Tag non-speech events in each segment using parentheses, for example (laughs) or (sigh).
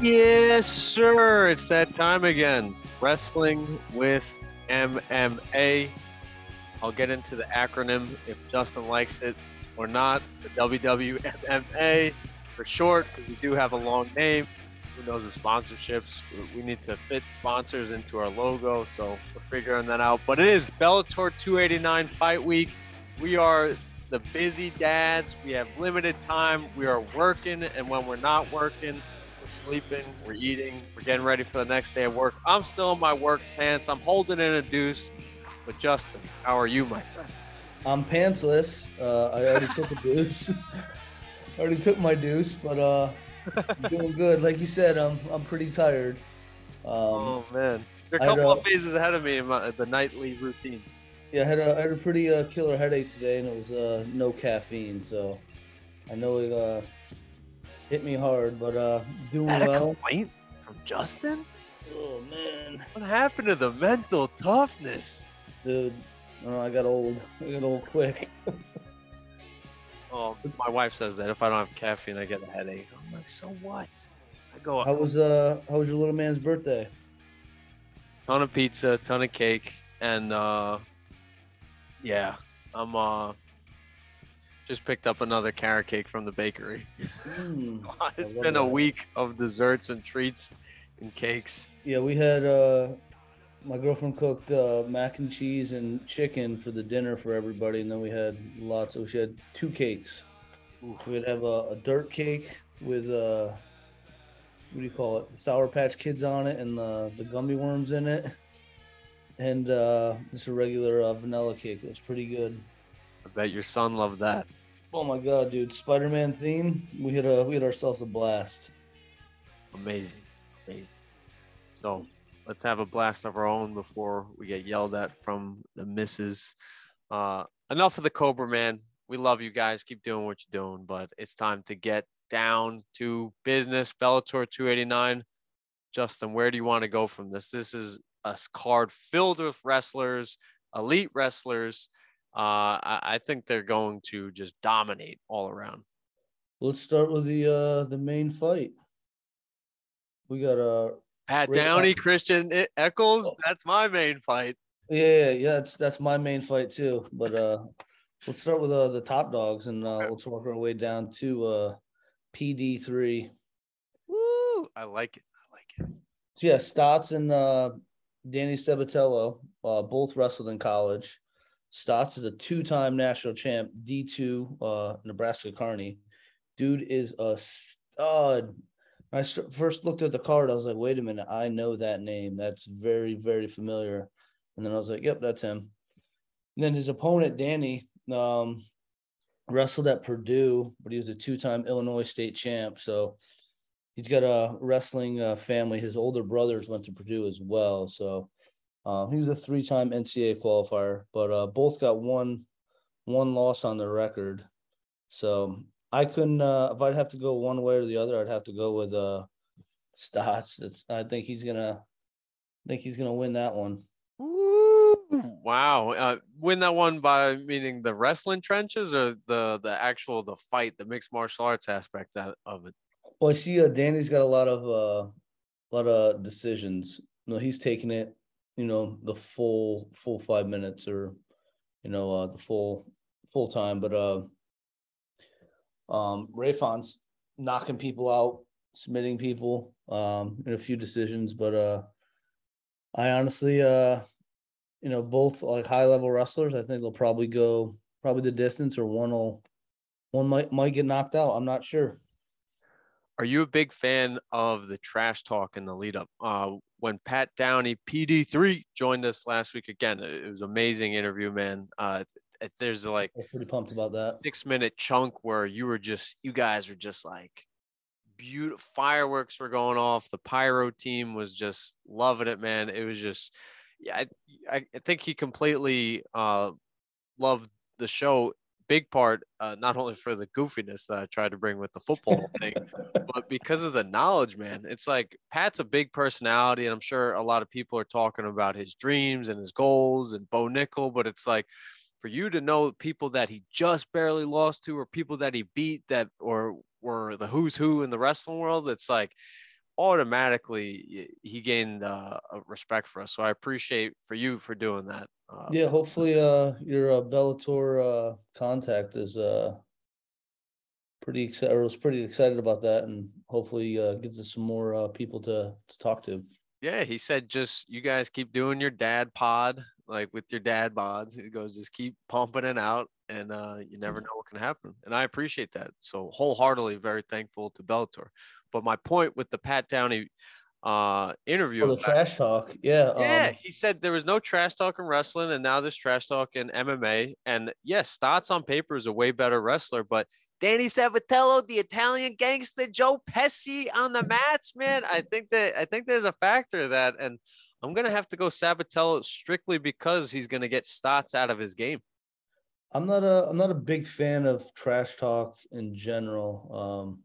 Yes, sir. It's that time again. Wrestling with MMA. I'll get into the acronym if Justin likes it or not. The WWMMA for short, because we do have a long name. Who knows with sponsorships? We need to fit sponsors into our logo, so we're figuring that out. But it is Bellator 289 Fight Week. We are the busy dads. We have limited time. We are working, and when we're not working, sleeping, we're eating, we're getting ready for the next day of work. I'm still in my work pants. I'm holding in a deuce. But Justin, how are you, my friend? I'm pantsless. Uh, I already took a deuce. I (laughs) already took my deuce, but uh, I'm doing good. Like you said, I'm I'm pretty tired. Um, oh man, you're a couple of phases ahead of me in my, the nightly routine. Yeah, I had a, I had a pretty uh, killer headache today, and it was uh, no caffeine, so I know it uh, hit me hard, but uh, doing Had well. A complaint from Justin? Oh man, what happened to the mental toughness, dude? Oh, I got old. I got old quick. oh, my wife says that if I don't have caffeine, I get a headache. I'm like, so what? I go. How was uh? How was your little man's birthday? Ton of pizza, ton of cake, and uh, yeah, I'm uh just picked up another carrot cake from the bakery. Mm, (laughs) it's been a week of desserts and treats and cakes. Yeah, we had uh my girlfriend cooked uh, mac and cheese and chicken for the dinner for everybody, and then we had lots of. She had two cakes. Oof. We'd have a, a, dirt cake with uh, what do you call it? The Sour Patch Kids on it and the the gummy worms in it and uh, just a regular uh, vanilla cake. It was pretty good. I bet your son loved that. Oh my god, dude! Spider-Man theme. We had a we had ourselves a blast. Amazing, amazing. So let's have a blast of our own before we get yelled at from the misses. Uh, enough of the Cobra man. We love you guys. Keep doing what you're doing, but it's time to get down to business. Bellator 289. Justin, where do you want to go from this? This is a card filled with wrestlers, elite wrestlers. Uh, I, I think they're going to just dominate all around. Let's start with the uh, the main fight. We got a uh, Pat Downey, Christian Eccles. Oh. That's my main fight. Yeah, yeah, that's that's my main fight too. But uh, let's start with uh, the top dogs, and uh, let's work our way down to uh, PD three. Woo! I like it. I like it. So yeah, Stots and uh, Danny Sabatello, uh, both wrestled in college. Stots is a two-time national champ, D2 uh, Nebraska Kearney. Dude is a stud. When I first looked at the card, I was like, wait a minute, I know that name. That's very, very familiar. And then I was like, yep, that's him. And then his opponent, Danny, um, wrestled at Purdue, but he was a two-time Illinois state champ. So he's got a wrestling uh, family. His older brothers went to Purdue as well. So uh, he was a three-time NCAA qualifier, but uh, both got one one loss on their record. So I couldn't. Uh, if I'd have to go one way or the other, I'd have to go with uh, Stots. That's. I think he's gonna. I think he's gonna win that one. Wow, uh, win that one by meaning the wrestling trenches or the the actual the fight, the mixed martial arts aspect of it. Well, she uh, Danny's got a lot of uh, a lot of decisions. You know, he's taking it, you know, the full full five minutes or, you know, uh, the full full time. But uh, um, Raufeon's knocking people out, submitting people um, in a few decisions. But uh, I honestly, uh, you know, both like high level wrestlers. I think they'll probably go probably the distance, or one will one might might get knocked out. I'm not sure. Are you a big fan of the trash talk in the lead up? Uh, when Pat Downey, PD3, joined us last week again, it was amazing interview, man. Uh, there's like I'm pretty pumped about that six minute chunk where you were just, you guys were just like beautiful fireworks were going off. The pyro team was just loving it, man. It was just, yeah, I, I think he completely uh, loved the show big part, uh, not only for the goofiness that I tried to bring with the football thing, (laughs) but because of the knowledge, man. It's like Pat's a big personality, and I'm sure a lot of people are talking about his dreams and his goals and Bo Nickal, but it's like for you to know people that he just barely lost to or people that he beat that or were the who's who in the wrestling world, it's like automatically he gained uh, respect for us. So I appreciate for you for doing that. Uh, yeah, hopefully uh, your uh, Bellator uh, contact is uh, pretty excited. Was pretty excited about that, and hopefully uh, gets us some more uh, people to to talk to. Yeah, he said just you guys keep doing your dad pod like with your dad bods. He goes just keep pumping it out, and uh, you never know what can happen. And I appreciate that. So wholeheartedly, very thankful to Bellator. But my point with the Pat Downey uh interview oh, the trash talk yeah yeah um, he said there was no trash talk in wrestling and now there's trash talk in mma and yes Stots on paper is a way better wrestler but danny Sabatello, the italian gangster joe pesci on the mats man i think that i think there's a factor that and i'm gonna have to go sabatello strictly because he's gonna get Stots out of his game i'm not a i'm not a big fan of trash talk in general um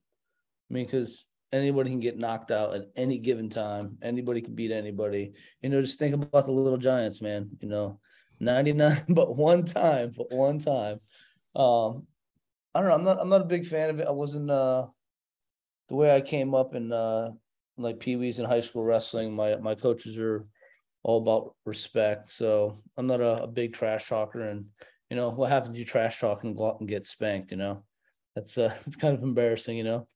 i mean because anybody can get knocked out at any given time. Anybody can beat anybody. You know, just think about the little giants, man. You know, 99, (laughs) but one time, but one time. Um, I don't know. I'm not I'm not a big fan of it. I wasn't uh the way I came up in uh like Pee Wees in high school wrestling, my my coaches are all about respect. So I'm not a, a big trash talker and you know what happens you trash talk and go out and get spanked, you know. That's uh (laughs) it's kind of embarrassing, you know.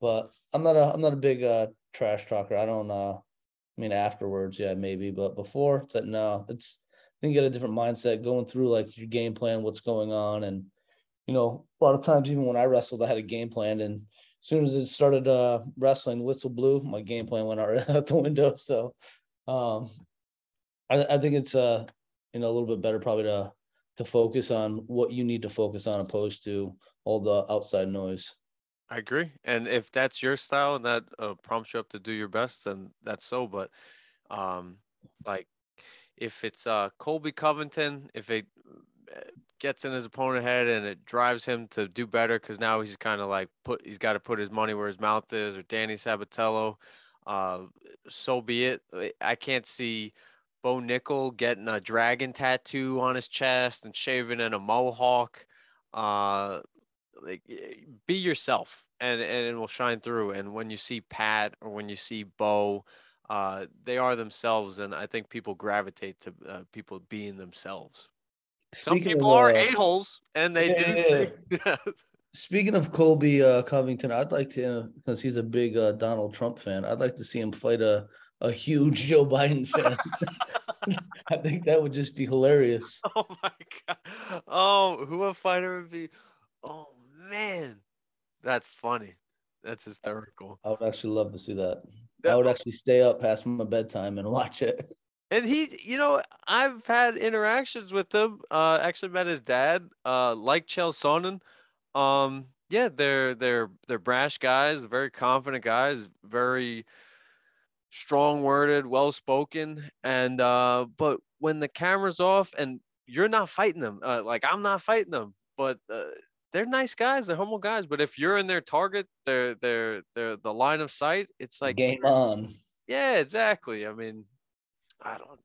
But I'm not a I'm not a big uh trash talker. I don't uh I mean afterwards, yeah, maybe, but before it's like no, it's I think you get a different mindset going through like your game plan, what's going on, and you know, a lot of times even when I wrestled, I had a game plan, and as soon as it started uh wrestling, whistle blew, my game plan went (laughs) out the window. So, um, I, I think it's uh you know a little bit better probably to to focus on what you need to focus on opposed to all the outside noise. I agree. And if that's your style and that uh, prompts you up to do your best, then that's so. But um, like if it's uh, Colby Covington, if it gets in his opponent head and it drives him to do better because now he's kind of like put he's got to put his money where his mouth is, or Danny Sabatello, uh, so be it. I can't see Bo Nickal getting a dragon tattoo on his chest and shaving in a mohawk. Uh, like be yourself and and it will shine through and when you see pat or when you see bo uh, they are themselves and i think people gravitate to uh, people being themselves Speaking some people of, are uh, a-holes and they yeah, do (laughs) yeah. Speaking of Colby uh, Covington, I'd like to because he's a big uh, Donald Trump fan. I'd like to see him fight a a huge (laughs) Joe Biden fan. (laughs) I think that would just be hilarious. Oh my god! Oh, who a fighter would be? Oh man, that's funny. That's hysterical. I would actually love to see that. I would actually stay up past my bedtime and watch it. And he, you know, I've had interactions with him. Uh, actually met his dad. Uh, like Chael Sonnen. Um, yeah, they're they're they're brash guys, very confident guys, very strong worded, well spoken, and uh, but when the camera's off and you're not fighting them, uh, like I'm not fighting them, but uh, they're nice guys, they're humble guys. But if you're in their target, they're they're they're the line of sight, it's like game on. Yeah, exactly. I mean, I don't know.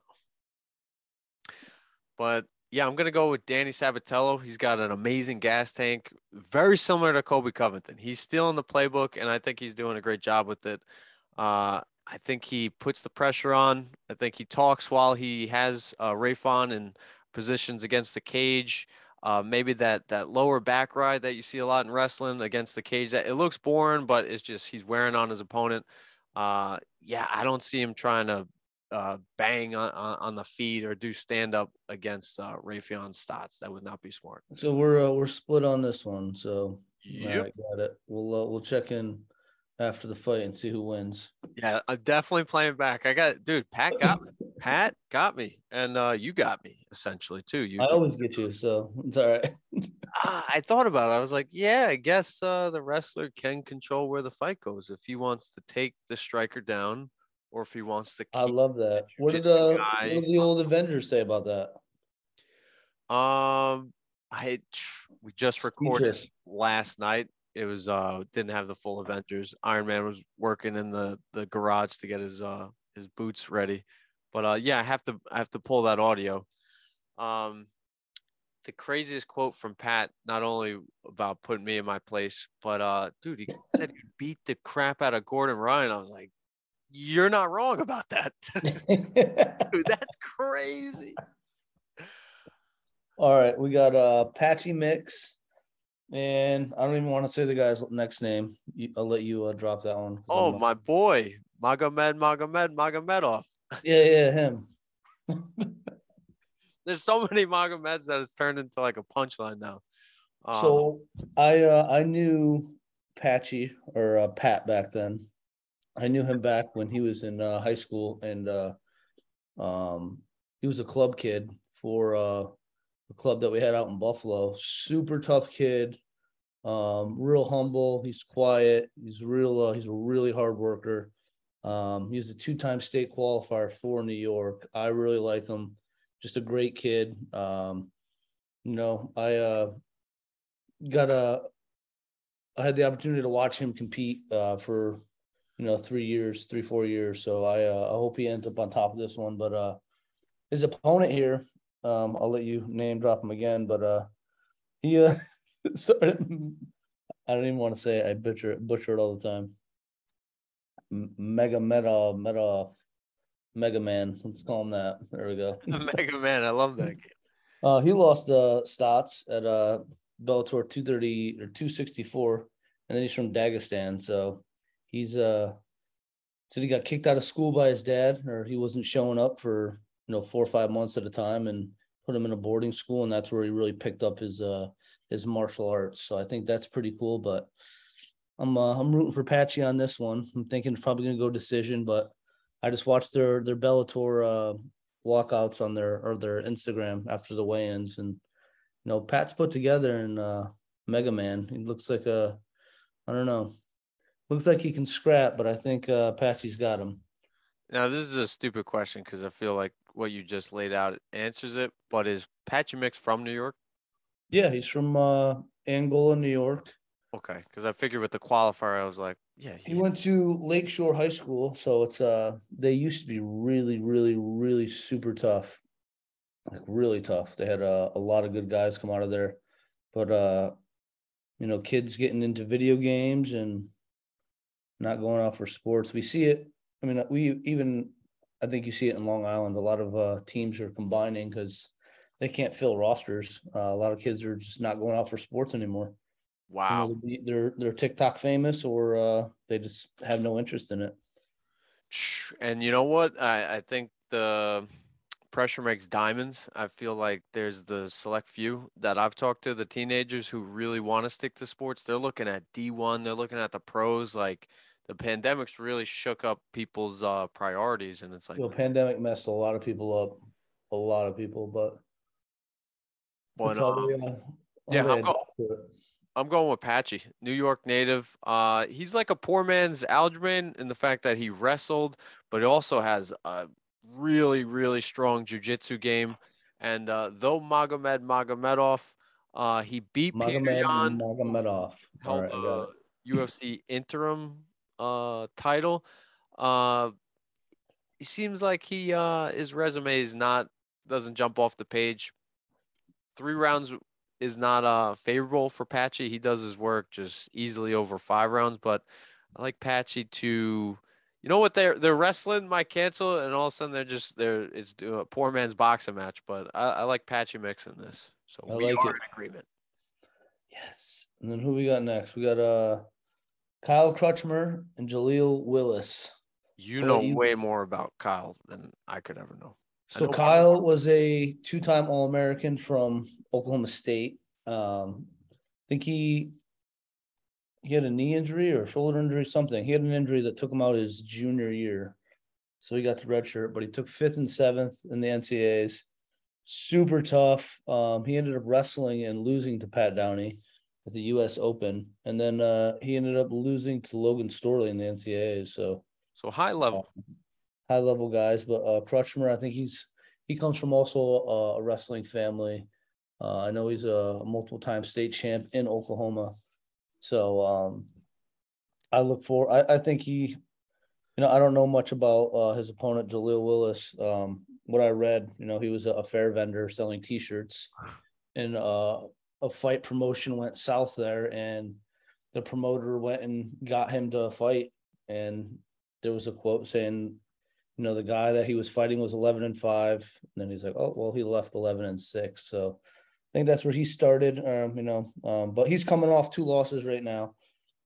But yeah, I'm gonna go with Danny Sabatello. He's got an amazing gas tank, very similar to Colby Covington. He's still in the playbook, and I think he's doing a great job with it. Uh, I think he puts the pressure on. I think he talks while he has uh, Raufeon in positions against the cage. Uh, maybe that that lower back ride that you see a lot in wrestling against the cage that it looks boring, but it's just he's wearing on his opponent. Uh, yeah, I don't see him trying to uh, bang on, on the feet or do stand up against uh, Raufeon Stots. That would not be smart. So we're uh, we're split on this one. So yeah, got it. We'll uh, we'll check in after the fight and see who wins. Yeah, I'm definitely playing back. I got dude, Pat got me. (laughs) Pat got me, and uh, you got me essentially too. You I always get you, so it's all right. (laughs) ah, I thought about it. I was like, yeah, I guess uh, the wrestler can control where the fight goes if he wants to take the striker down, or if he wants to. I love that. What did uh, what did the old Avengers say about that? Um, I we just recorded last night it was uh didn't have the full Avengers. Iron Man was working in the the garage to get his uh his boots ready. But uh yeah, I have to I have to pull that audio. Um the craziest quote from Pat, not only about putting me in my place, but uh dude, he said he beat the crap out of Gordon Ryan. I was like, you're not wrong about that. (laughs) Dude, (laughs) that's crazy. All right, we got uh Patchy Mix, and I don't even want to say the guy's next name. I'll let you uh, drop that one. Oh, I'm not- my boy, Magomed Magomed Magomedov. Yeah, yeah, him. (laughs) There's so many Magomeds that it's turned into like a punchline now. Um, so I uh I knew Patchy or uh, Pat back then. I knew him back when he was in uh, high school, and uh, um, he was a club kid for uh, a club that we had out in Buffalo. Super tough kid, um, real humble. He's quiet. He's real. Uh, he's a really hard worker. Um, he was a two-time state qualifier for New York. I really like him. Just a great kid. Um, you know, I uh, got a I had the opportunity to watch him compete uh, for you know three years, three four years. So I uh, I hope he ends up on top of this one. But uh, his opponent here, um, I'll let you name drop him again. But uh, he uh, (laughs) started, I don't even want to say it. I butcher it, butcher it all the time. Mega Meta Meta Mega Man. Let's call him that. There we go. (laughs) Mega Man, I love that game. (laughs) Uh, he lost uh Stots at uh Bellator 230 or 264, and then he's from Dagestan. So he's uh said he got kicked out of school by his dad, or he wasn't showing up for you know four or five months at a time, and put him in a boarding school, and that's where he really picked up his uh his martial arts. So I think that's pretty cool. But I'm uh, I'm rooting for Patchy on this one. I'm thinking it's probably gonna go decision, but I just watched their their Bellator uh walkouts on their or their Instagram after the weigh-ins, and you know Pat's put together and uh Mega Man. He looks like a I don't know, looks like he can scrap, but I think uh Patchy's got him. Now, this is a stupid question because I feel like what you just laid out answers it. But is Patchy Mix from New York? Yeah, he's from uh Angola, New York. Okay, because I figured with the qualifier, I was like, yeah, He went to Lakeshore High School, so it's uh they used to be really, really, really super tough. Like really tough. They had uh, a lot of good guys come out of there. But uh you know, kids getting into video games and not going out for sports. We see it. I mean, we even I think you see it in Long Island. A lot of uh teams are combining because they can't fill rosters. Uh, a lot of kids are just not going out for sports anymore. You know, wow. they're- they're they're TikTok famous or uh they just have no interest in it. And you know what? I, I think the pressure makes diamonds. I feel like there's the select few that I've talked to, the teenagers who really want to stick to sports. They're looking at D1, they're looking at the pros. Like the pandemic's really shook up people's uh, priorities. And it's like, know, pandemic messed a lot of people up, a lot of people, but but, um, they, uh, yeah, I'm go- adapt to it. I'm going with Patchy, New York native. Uh, he's like a poor man's Aljamain in the fact that he wrestled, but he also has a really, really strong jujitsu game. And uh, though Magomed Magomedov, uh, he beat Peter Magomed Yan, Magomedov. Held right, the. UFC interim uh, title. Uh, he seems like he uh, his resume is not doesn't jump off the page. Three rounds is not uh favorable for Patchy. He does his work just easily over five rounds, but I like Patchy to you know what they're they're wrestling might cancel and all of a sudden they're just they're it's do- a poor man's boxing match, but I, I like Patchy mixing this. So I we like are it. in agreement. Yes. And then who we got next? We got uh Kyle Crutchmer and Jaleel Willis. You know you- way more about Kyle than I could ever know. So know Kyle was a two-time All-American from Oklahoma State. Um, I think he he had a knee injury or shoulder injury, something. He had an injury that took him out his junior year, so he got to redshirt. But he took fifth and seventh in the NCAA's. Super tough. Um, he ended up wrestling and losing to Pat Downey at the U.S. Open, and then uh, he ended up losing to Logan Storley in the NCAA's. So So high level. high level guys, but uh Crutchmer, I think he's he comes from also a, a wrestling family. Uh, I know he's a multiple time state champ in Oklahoma. So um I look for I, I think he you know, I don't know much about uh his opponent Jaleel Willis. Um what I read, you know, he was a, a fair vendor selling t-shirts and uh a fight promotion went south there and the promoter went and got him to fight and there was a quote saying, you know, the guy that he was fighting was eleven and five, and then he's like, oh well, he left eleven and six. So think that's where he started. Um, you know, um, but he's coming off two losses right now,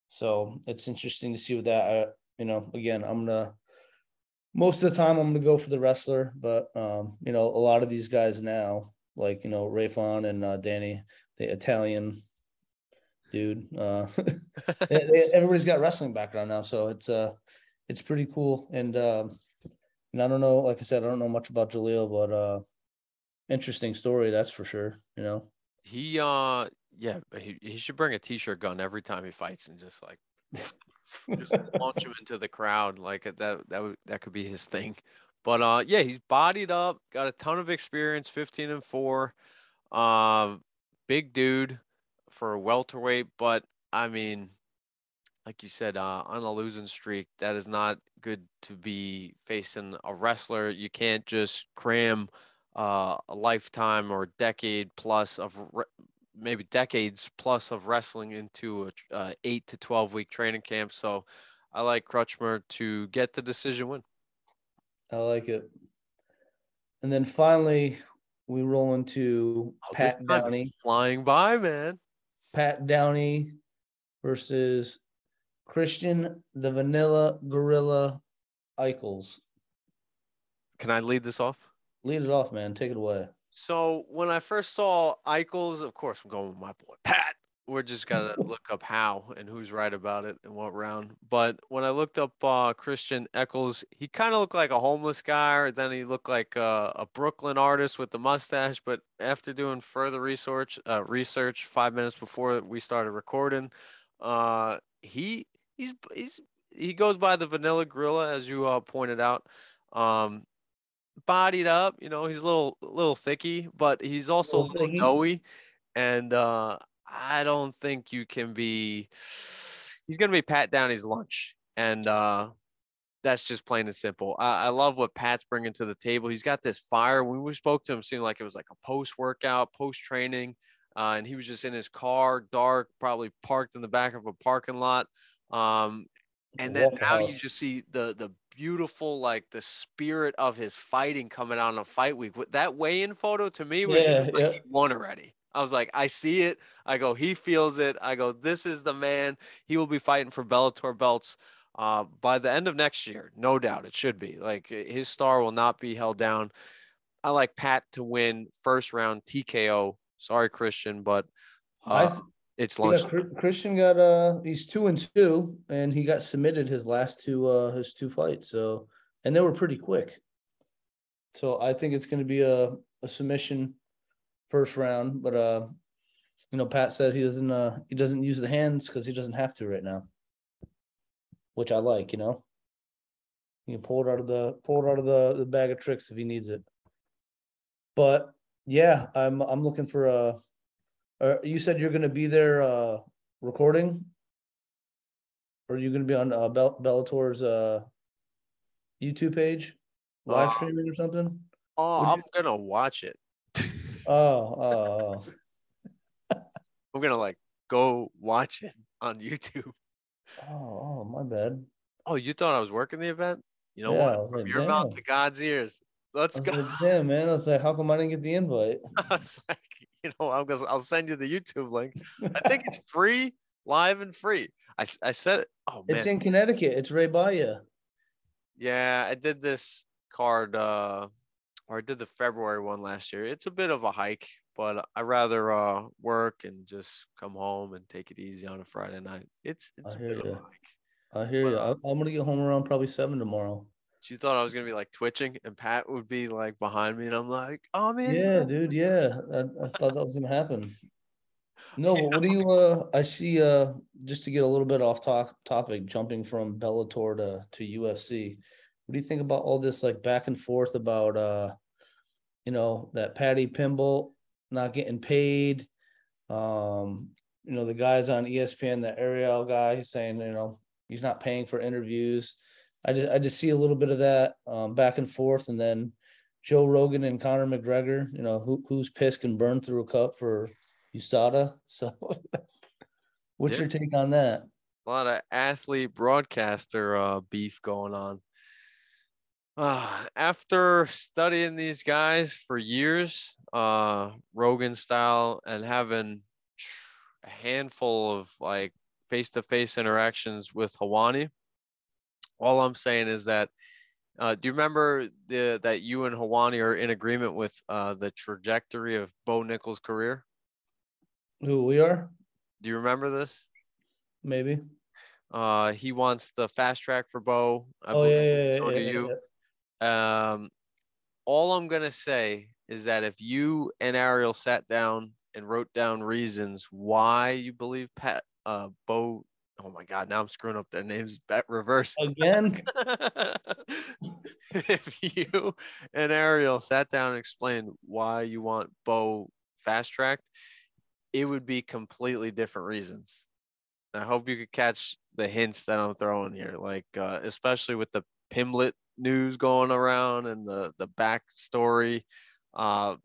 so it's interesting to see what that. Uh, you know, again, I'm gonna most of the time I'm gonna go for the wrestler, but um, you know, a lot of these guys now, like you know, Raufeon and uh, Danny, the Italian dude. Uh, (laughs) they- they- everybody's got wrestling background now, so it's uh, it's pretty cool. And um, and I don't know, like I said, I don't know much about Jaleel, but uh, interesting story, that's for sure. You know, He uh yeah, he, he should bring a t-shirt gun every time he fights and just like (laughs) just launch him into the crowd like uh, that that would that could be his thing. But uh yeah, he's bodied up, got a ton of experience, 15 and 4. Um big dude for a welterweight, but I mean like you said, uh, on a losing streak, that is not good to be facing a wrestler. You can't just cram uh, a lifetime or decade plus of re- maybe decades plus of wrestling into a uh, eight to 12 week training camp. So I like Crutchmer to get the decision win. I like it. And then finally, we roll into Oh, Pat Downey. Flying by, man. Pat Downey versus Christian the Vanilla Gorilla Eccles. Can I lead this off? Lead it off, man. Take it away. So when I first saw Eccles, of course, I'm going with my boy Pat. We're just gonna (laughs) look up how and who's right about it and what round. But when I looked up uh, Christian Eccles, he kind of looked like a homeless guy, or then he looked like a, a Brooklyn artist with the mustache. But after doing further research, uh, research five minutes before we started recording, uh, he he's he's he goes by the Vanilla Gorilla, as you uh, pointed out. Um, bodied up, you know, he's a little little thicky, but he's also a Little little doughy. And uh I don't think you can be he's gonna be Pat Downey's lunch. And uh that's just plain and simple. I, I love what Pat's bringing to the table. He's got this fire. When we spoke to him, seemed like it was like a post workout, post training, uh, and he was just in his car, dark, probably parked in the back of a parking lot. Um, and then now you just see the the beautiful like the spirit of his fighting coming out on a fight week. With that weigh-in photo to me was Yeah, like yeah. he won already. I was like, I see it. I go, he feels it. I go, this is the man. He will be fighting for Bellator belts uh, by the end of next year. No doubt, it should be. Like his star will not be held down. I like Pat to win first round TKO. Sorry, Christian, but I uh, th- it's yeah, Christian got uh he's two and two, and he got submitted his last two uh his two fights. So and they were pretty quick. So I think it's gonna be a, a submission first round, but uh you know, Pat said he doesn't uh he doesn't use the hands because he doesn't have to right now. Which I like, you know. You can pull it out of the pull it out of the, the bag of tricks if he needs it. But yeah, I'm I'm looking for a uh, you said you're gonna be there uh recording? Or are you gonna be on uh Bell Bellator's uh YouTube page? Live Uh, streaming or something? Oh, would I'm you- gonna watch it. Oh, oh, oh, (laughs) I'm gonna like go watch it on YouTube. oh, oh, my bad. Oh, you thought I was working the event? You know Yeah, what? From like, your mouth to God's ears. Let's go. like, damn man, I was like, how come I didn't get the invite? (laughs) I was like, (laughs) you know, I'm gonna I'll send you the YouTube link. I think it's (laughs) free, live and free. I, I said it. Oh man, It's in Connecticut, it's right by you. yeah, I did this card uh or I did the February one last year. It's a bit of a hike, but I rather uh work and just come home and take it easy on a Friday night. It's it's a bit of a hike. I hear you. Wow. I'm gonna get home around probably seven tomorrow. She thought I was gonna be like twitching, and Pat would be like behind me, and I'm like, "Oh man, Yeah, dude. Yeah, I, I thought that was gonna happen. No, (laughs) but what do you? Uh, I see. Uh, just to get a little bit off talk topic, jumping from Bellator to to UFC. What do you think about all this like back and forth about uh, you know, that Paddy Pimblett not getting paid? Um, you know, the guys on ESPN, the Ariel guy, he's saying you know he's not paying for interviews. I just I just see a little bit of that um, back and forth, and then Joe Rogan and Conor McGregor. You know, who who's piss can burn through a cup for USADA. (laughs) So, what's Yeah. your take on that? a lot of athlete broadcaster uh, beef going on. Uh, after studying these guys for years, uh, Rogan style, and having a handful of like face to face interactions with Helwani, all I'm saying is that. Uh, do you remember the, that you and Helwani are in agreement with uh, the trajectory of Bo Nickal's career? Who we are? Do you remember this? Maybe. Uh, he wants the fast track for Bo. I oh yeah, yeah, so yeah, do yeah, you. yeah. Um, all I'm gonna say is that if you and Ariel sat down and wrote down reasons why you believe Pat uh Bo oh my god now I'm screwing up their names back reverse again (laughs) if you and Ariel sat down and explained why you want Bo fast tracked it would be completely different reasons I hope you could catch the hints that I'm throwing here like uh, especially with the Pimblett news going around and the the backstory. Uh,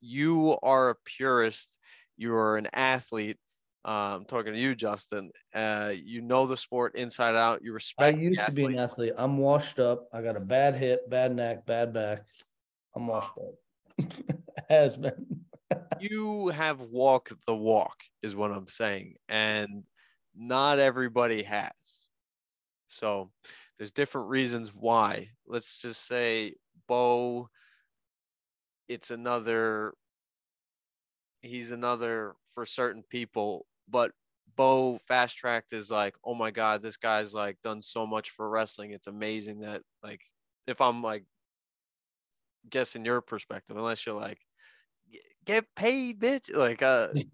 you are a purist. You are an athlete. I'm talking to you, Justin. Uh, you know the sport inside out. You respect. I used to be an athlete. I'm washed up. I got a bad hip, bad neck, bad back. I'm washed up. (laughs) Has been. you have walked the walk, is what I'm saying, and not everybody has. So there's different reasons why. Let's just say Bo, it's another, he's another for certain people, but Bo fast tracked is like, oh my God, this guy's like done so much for wrestling. It's amazing that, like, if I'm like guessing your perspective, unless you're like, get paid, bitch. Like, uh, (laughs)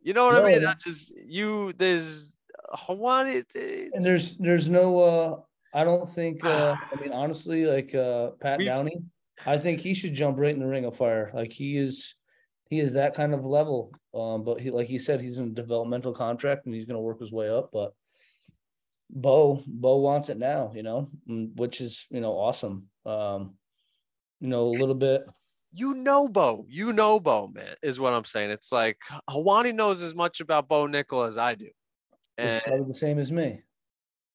you know what no. I mean? I just, you, there's, Helwani. And there's there's no uh I don't think uh (sighs) I mean honestly like uh Pat We've, Downey, I think he should jump right in the ring of fire. Like he is he is that kind of level. Um but he like he said he's in a developmental contract and he's gonna work his way up, but Bo Bo wants it now, you know, which is you know awesome. Um, you know, a little bit. You know Bo, you know Bo, man, is what I'm saying. It's like Helwani knows as much about Bo Nickal as I do. It's probably the same as me.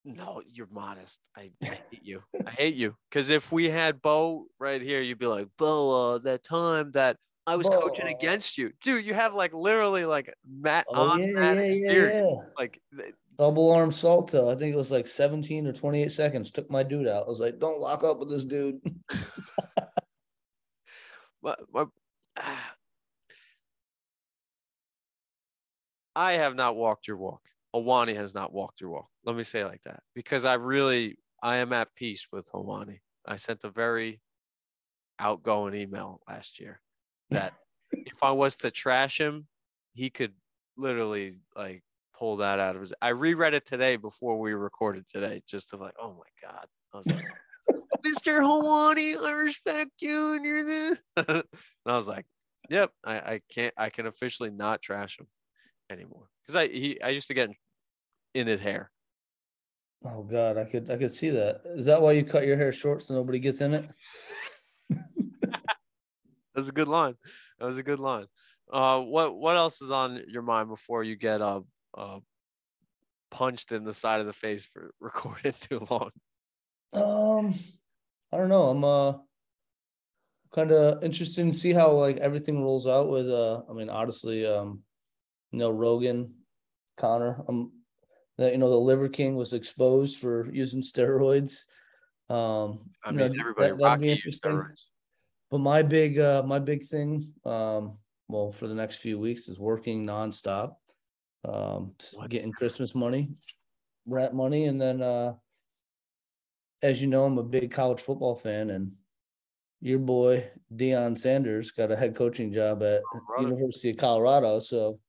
No, you're modest. I, I hate you. I hate you. Because if we had Bo right here, you'd be like, Bo, uh, that time that I was Bo, coaching against you, dude. You have like literally like Matt oh, on yeah, yeah, yeah, yeah, like double arm salto. I think it was like 17 or 28 seconds. Took my dude out. I was like, don't lock up with this dude. (laughs) but, but (sighs) I have not walked your walk. Helwani has not walked your walk. Let me say like that because I really I am at peace with Helwani. I sent a very outgoing email last year that if I was to trash him, he could literally like pull that out of his. I reread it today before we recorded today, just to like, oh my god, I was like, (laughs) Mr. Helwani, I respect you, and you're this. (laughs) and I was like, yep, I, I can't, I can officially not trash him anymore because I he I used to get in his hair. Oh God, I could I could see that. Is that why you cut your hair short so nobody gets in it? (laughs) was a good line. That was a good line. Uh, what what else is on your mind before you get uh, uh punched in the side of the face for (laughs) recording too long? Um, I don't know. I'm uh kind of interested to see how like everything rolls out with uh. I mean, honestly, um, you know, Rogan, Conor. Um, that you know the Liver King was exposed for using steroids. Um, I mean, know, everybody that, Rocky used steroids. But my big, uh, my big thing, um, well, for the next few weeks is working nonstop, um, getting Christmas money, rent money, and then, uh, as you know, I'm a big college football fan, and your boy Deion Sanders got a head coaching job at University of Colorado, so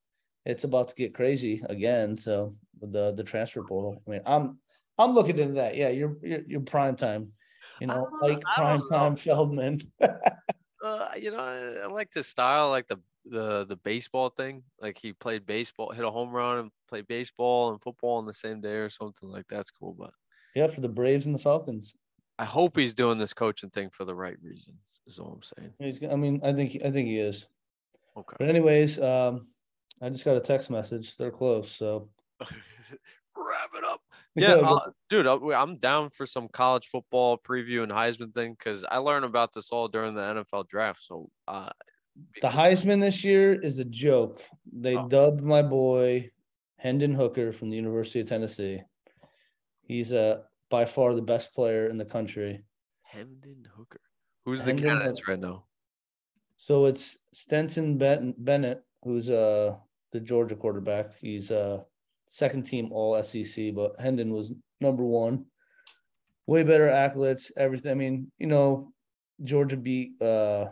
it's about to get crazy again. So the the transfer portal. I mean, I'm I'm looking into that. Yeah, you're you're, you're prime time. You know, like prime time Feldman. (laughs) uh, you know, I, I like the style, I like the the the baseball thing. Like he played baseball, hit a home run, and played baseball and football on the same day or something like that's cool. But yeah, for the Braves and the Falcons. I hope he's doing this coaching thing for the right reasons. Is all I'm saying. He's, I mean, I think I think he is. Okay. But anyways, um, I just got a text message. They're close, so (laughs) Wrap it up. Yeah, uh, dude, I'm down for some college football preview and Heisman thing because I learned about this all during the NFL draft. So, uh, the Heisman this year is a joke. They oh. dubbed my boy Hendon Hooker from the University of Tennessee. He's uh, by far the best player in the country. Hendon Hooker. Who's Hendon the candidates Hooker. right now? So it's Stetson Bennett, who's uh the Georgia quarterback. He's uh second team all SEC, but Hendon was number one. Way better accolades, everything. I mean, you know, Georgia beat uh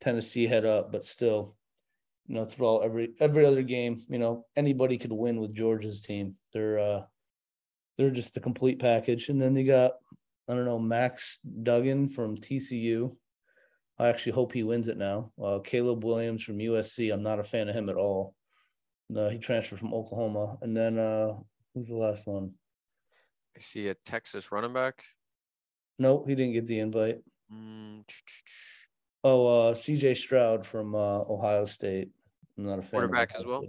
Tennessee head up, but still, you know, throughout every every other game, you know, anybody could win with Georgia's team. They're uh they're just the complete package. And then you got, I don't know, Max Duggan from TCU. I actually hope he wins it now. Uh, Caleb Williams from USC. I'm not a fan of him at all. No, he transferred from Oklahoma. And then uh who's the last one? I see a Texas running back. No, he didn't get the invite. Mm. Oh, uh CJ Stroud from uh Ohio State. I'm not a fan. Quarterback as well.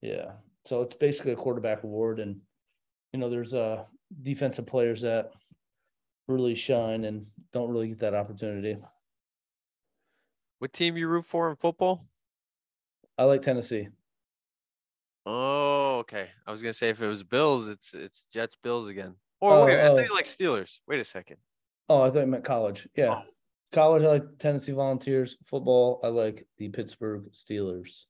Yeah. So it's basically a quarterback award and you know, there's uh defensive players that really shine and don't really get that opportunity. What team you root for in football? I like Tennessee. Oh, okay. I was gonna say if it was Bills, it's it's Jets Bills again. Or oh, wait, I think oh. like Steelers. Wait a second. Oh, I thought you meant college. Yeah. Oh. College, I like Tennessee Volunteers. Football, I like the Pittsburgh Steelers.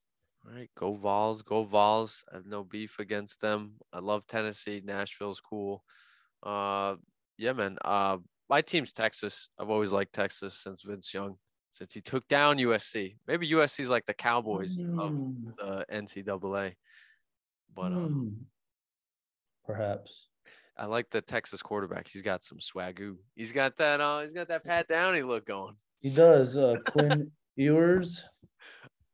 All right, go Vols, go Vols. I have no beef against them. I love Tennessee. Nashville's cool. Uh, yeah, man. Uh, my team's Texas. I've always liked Texas since Vince Young, since he took down USC. Maybe USC's like the Cowboys mm. of the NCAA. But um, mm. perhaps I like the Texas quarterback. He's got some swagoo. He's got that. Uh, he's got that Pat Downey look going. He does. Uh, (laughs) Quinn Ewers.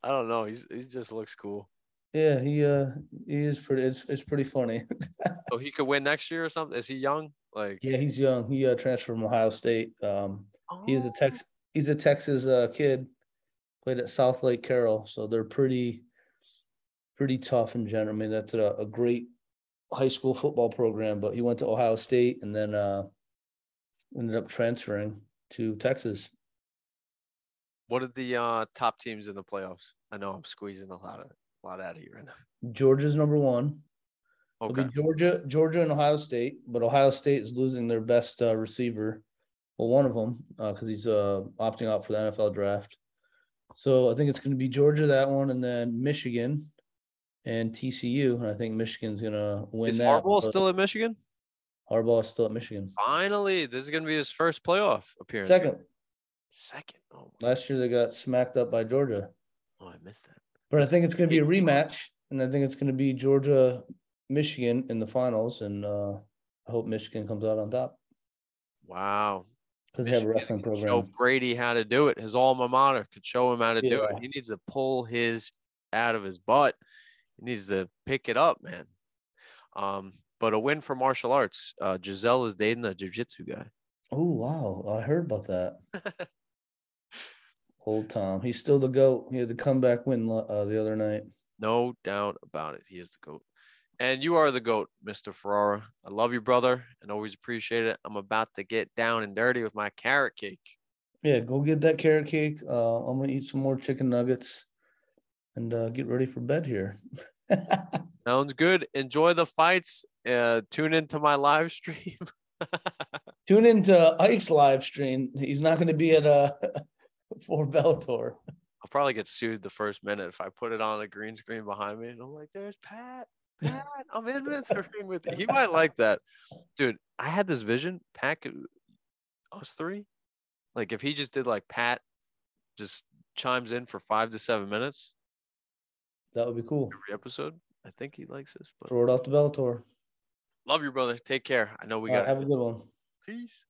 I don't know. He's he just looks cool. Yeah, he uh he is pretty. It's it's pretty funny. (laughs) so he could win next year or something. Is he young? Like yeah, he's young. He uh, transferred from Ohio State. Um, oh. he is a Tex. He's a Texas uh, kid. Played at South Lake Carroll, so they're pretty pretty tough in general. I mean, that's a, a great high school football program, but he went to Ohio State and then uh, ended up transferring to Texas. What are the uh, top teams in the playoffs? I know I'm squeezing a lot of a lot out of you right now. Georgia's number one. Okay. It'll be Georgia, Georgia, and Ohio State, but Ohio State is losing their best uh, receiver. Well, one of them because uh, he's uh, opting out for the NFL draft. So I think it's going to be Georgia that one, and then Michigan, and TCU, and I think Michigan's gonna win is that. Harbaugh still at Michigan? Harbaugh is still at Michigan. Finally, this is gonna be his first playoff appearance. Second. Second. Oh Last year they got smacked up by Georgia. Oh, I missed that. But I think it's gonna be a rematch, and I think it's gonna be Georgia, Michigan in the finals, and uh, I hope Michigan comes out on top. Wow. Because they have a wrestling program. Show Brady how to do it. His alma mater could show him how to yeah. do it. He needs to pull his out of his butt he needs to pick it up, man. Um, but a win for martial arts. Uh, Giselle is dating a jiu-jitsu guy. Oh wow, I heard about that. (laughs) Old Tom, he's still the goat. He had the comeback win uh, the other night. No doubt about it. He is the goat. And you are the GOAT, Mr. Farrara. I love you, brother, and always appreciate it. I'm about to get down and dirty with my carrot cake. Yeah, go get that carrot cake. Uh, I'm going to eat some more chicken nuggets and uh, get ready for bed here. (laughs) Sounds good. Enjoy the fights. Uh, tune into my live stream. (laughs) tune into Ike's live stream. He's not going to be at uh, (laughs) for Bellator. I'll probably get sued the first minute if I put it on a green screen behind me and I'm like, "There's Pat." Pat, I'm in with the ring with you. He might like that, dude. I had this vision. Pat, us three, like if he just did like Pat, just chimes in for five to seven minutes, that would be cool. Every episode. I think he likes this. But... Throw it off the Bellator. Love you, brother. Take care. I know we got. Right, have a good one. Peace.